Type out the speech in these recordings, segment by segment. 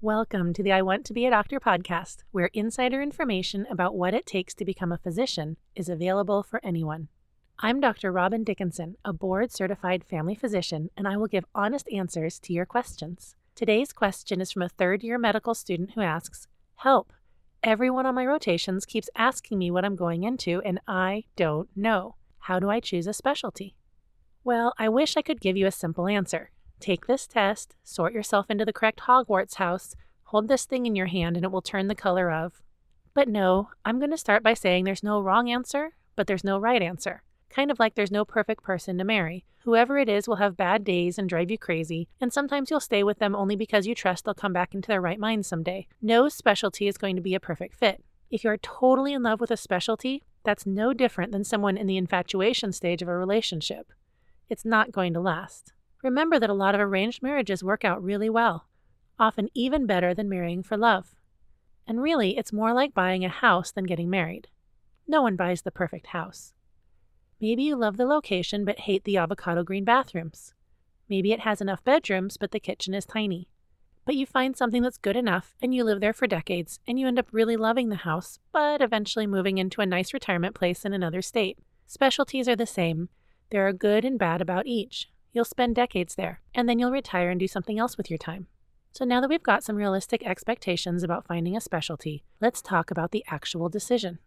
Welcome to the I Want to Be a Doctor podcast, where insider information about what it takes to become a physician is available for anyone. I'm Dr. Robin Dickinson, a board certified family physician, and I will give honest answers to your questions. Today's question is from a third year medical student who asks Help! Everyone on my rotations keeps asking me what I'm going into, and I don't know. How do I choose a specialty? Well, I wish I could give you a simple answer. Take this test, sort yourself into the correct Hogwarts house, hold this thing in your hand, and it will turn the color of. But no, I'm going to start by saying there's no wrong answer, but there's no right answer. Kind of like there's no perfect person to marry. Whoever it is will have bad days and drive you crazy, and sometimes you'll stay with them only because you trust they'll come back into their right mind someday. No specialty is going to be a perfect fit. If you are totally in love with a specialty, that's no different than someone in the infatuation stage of a relationship. It's not going to last. Remember that a lot of arranged marriages work out really well, often even better than marrying for love. And really, it's more like buying a house than getting married. No one buys the perfect house. Maybe you love the location but hate the avocado green bathrooms. Maybe it has enough bedrooms but the kitchen is tiny. But you find something that's good enough and you live there for decades and you end up really loving the house, but eventually moving into a nice retirement place in another state. Specialties are the same. There are good and bad about each. You'll spend decades there, and then you'll retire and do something else with your time. So now that we've got some realistic expectations about finding a specialty, let's talk about the actual decision.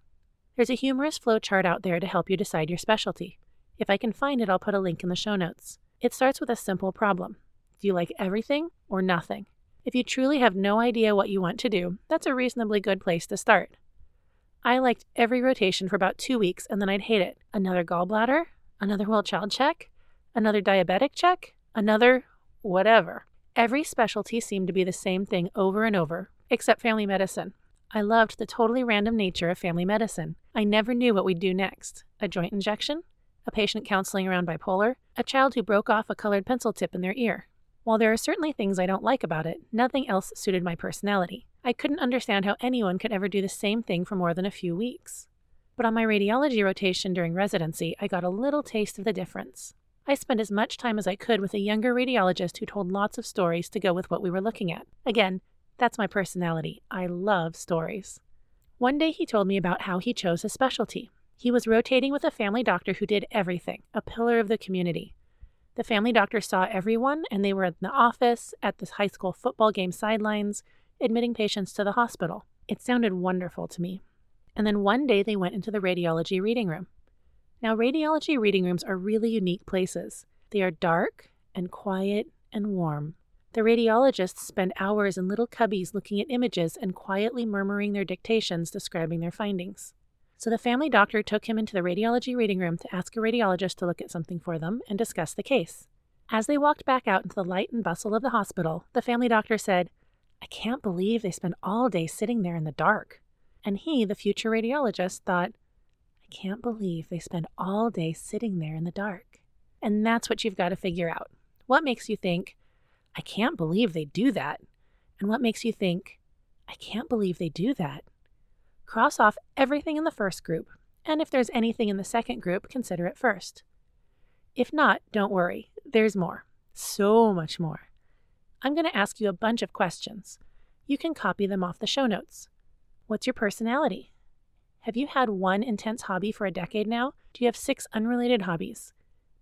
There's a humorous flowchart out there to help you decide your specialty. If I can find it, I'll put a link in the show notes. It starts with a simple problem Do you like everything or nothing? If you truly have no idea what you want to do, that's a reasonably good place to start. I liked every rotation for about two weeks and then I'd hate it. Another gallbladder? Another well child check? Another diabetic check? Another whatever. Every specialty seemed to be the same thing over and over, except family medicine. I loved the totally random nature of family medicine. I never knew what we'd do next a joint injection, a patient counseling around bipolar, a child who broke off a colored pencil tip in their ear. While there are certainly things I don't like about it, nothing else suited my personality. I couldn't understand how anyone could ever do the same thing for more than a few weeks. But on my radiology rotation during residency, I got a little taste of the difference. I spent as much time as I could with a younger radiologist who told lots of stories to go with what we were looking at. Again, that's my personality. I love stories. One day he told me about how he chose his specialty. He was rotating with a family doctor who did everything, a pillar of the community. The family doctor saw everyone, and they were in the office, at the high school football game sidelines, admitting patients to the hospital. It sounded wonderful to me. And then one day they went into the radiology reading room. Now, radiology reading rooms are really unique places. They are dark and quiet and warm. The radiologists spend hours in little cubbies looking at images and quietly murmuring their dictations describing their findings. So the family doctor took him into the radiology reading room to ask a radiologist to look at something for them and discuss the case. As they walked back out into the light and bustle of the hospital, the family doctor said, I can't believe they spend all day sitting there in the dark. And he, the future radiologist, thought, can't believe they spend all day sitting there in the dark. And that's what you've got to figure out. What makes you think, I can't believe they do that? And what makes you think, I can't believe they do that? Cross off everything in the first group, and if there's anything in the second group, consider it first. If not, don't worry, there's more. So much more. I'm going to ask you a bunch of questions. You can copy them off the show notes. What's your personality? Have you had one intense hobby for a decade now? Do you have six unrelated hobbies?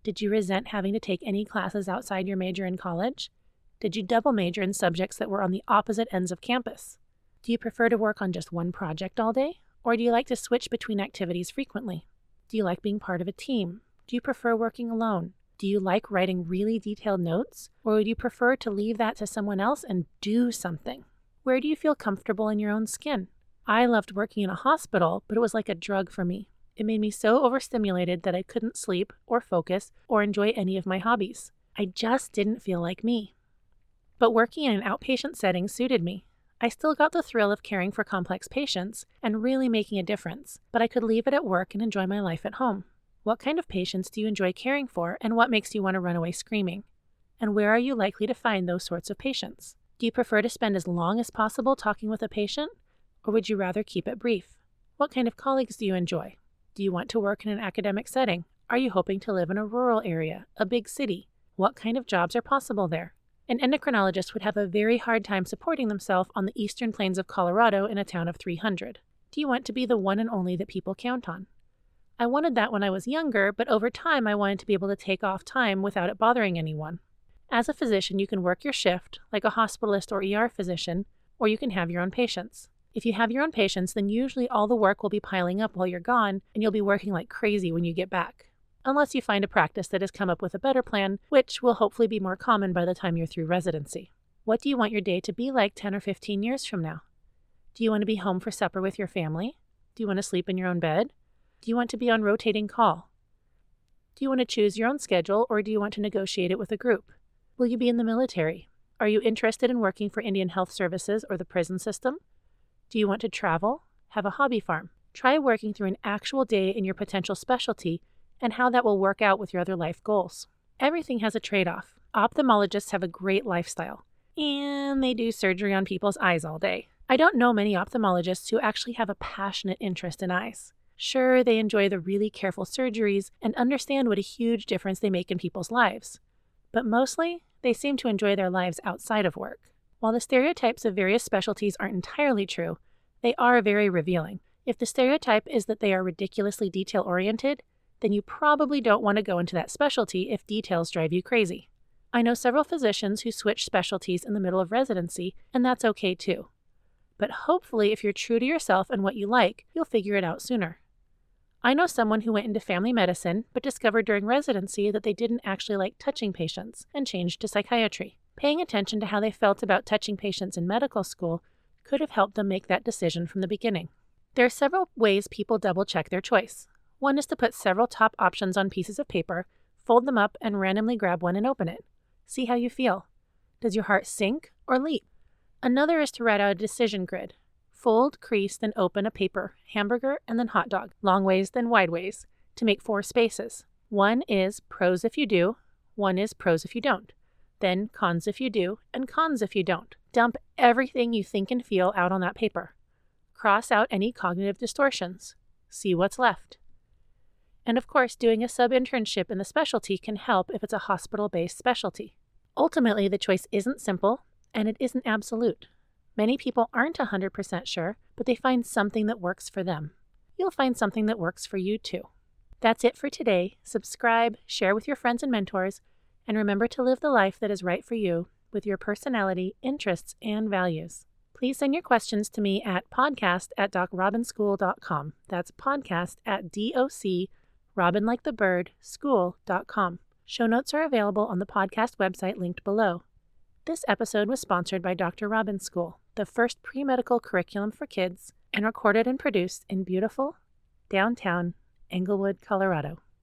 Did you resent having to take any classes outside your major in college? Did you double major in subjects that were on the opposite ends of campus? Do you prefer to work on just one project all day? Or do you like to switch between activities frequently? Do you like being part of a team? Do you prefer working alone? Do you like writing really detailed notes? Or would you prefer to leave that to someone else and do something? Where do you feel comfortable in your own skin? I loved working in a hospital, but it was like a drug for me. It made me so overstimulated that I couldn't sleep or focus or enjoy any of my hobbies. I just didn't feel like me. But working in an outpatient setting suited me. I still got the thrill of caring for complex patients and really making a difference, but I could leave it at work and enjoy my life at home. What kind of patients do you enjoy caring for, and what makes you want to run away screaming? And where are you likely to find those sorts of patients? Do you prefer to spend as long as possible talking with a patient, or would you rather keep it brief? What kind of colleagues do you enjoy? Do you want to work in an academic setting? Are you hoping to live in a rural area, a big city? What kind of jobs are possible there? An endocrinologist would have a very hard time supporting themselves on the eastern plains of Colorado in a town of 300. Do you want to be the one and only that people count on? I wanted that when I was younger, but over time I wanted to be able to take off time without it bothering anyone. As a physician, you can work your shift, like a hospitalist or ER physician, or you can have your own patients. If you have your own patients, then usually all the work will be piling up while you're gone, and you'll be working like crazy when you get back. Unless you find a practice that has come up with a better plan, which will hopefully be more common by the time you're through residency. What do you want your day to be like 10 or 15 years from now? Do you want to be home for supper with your family? Do you want to sleep in your own bed? Do you want to be on rotating call? Do you want to choose your own schedule or do you want to negotiate it with a group? Will you be in the military? Are you interested in working for Indian Health Services or the prison system? Do you want to travel? Have a hobby farm? Try working through an actual day in your potential specialty and how that will work out with your other life goals. Everything has a trade off. Ophthalmologists have a great lifestyle, and they do surgery on people's eyes all day. I don't know many ophthalmologists who actually have a passionate interest in eyes. Sure, they enjoy the really careful surgeries and understand what a huge difference they make in people's lives. But mostly, they seem to enjoy their lives outside of work. While the stereotypes of various specialties aren't entirely true, they are very revealing. If the stereotype is that they are ridiculously detail oriented, then you probably don't want to go into that specialty if details drive you crazy. I know several physicians who switch specialties in the middle of residency, and that's okay too. But hopefully, if you're true to yourself and what you like, you'll figure it out sooner. I know someone who went into family medicine but discovered during residency that they didn't actually like touching patients and changed to psychiatry. Paying attention to how they felt about touching patients in medical school could have helped them make that decision from the beginning. There are several ways people double check their choice. One is to put several top options on pieces of paper, fold them up, and randomly grab one and open it. See how you feel. Does your heart sink or leap? Another is to write out a decision grid. Fold, crease, then open a paper, hamburger, and then hot dog, long ways, then wide ways, to make four spaces. One is pros if you do, one is pros if you don't, then cons if you do, and cons if you don't. Dump everything you think and feel out on that paper. Cross out any cognitive distortions. See what's left. And of course, doing a sub internship in the specialty can help if it's a hospital based specialty. Ultimately, the choice isn't simple and it isn't absolute. Many people aren't 100% sure, but they find something that works for them. You'll find something that works for you too. That's it for today. Subscribe, share with your friends and mentors, and remember to live the life that is right for you with your personality, interests, and values. Please send your questions to me at podcast at docrobinschool.com. That's podcast at doc, robin like the bird, school.com. Show notes are available on the podcast website linked below. This episode was sponsored by Dr. Robin School, the first pre medical curriculum for kids, and recorded and produced in beautiful downtown Englewood, Colorado.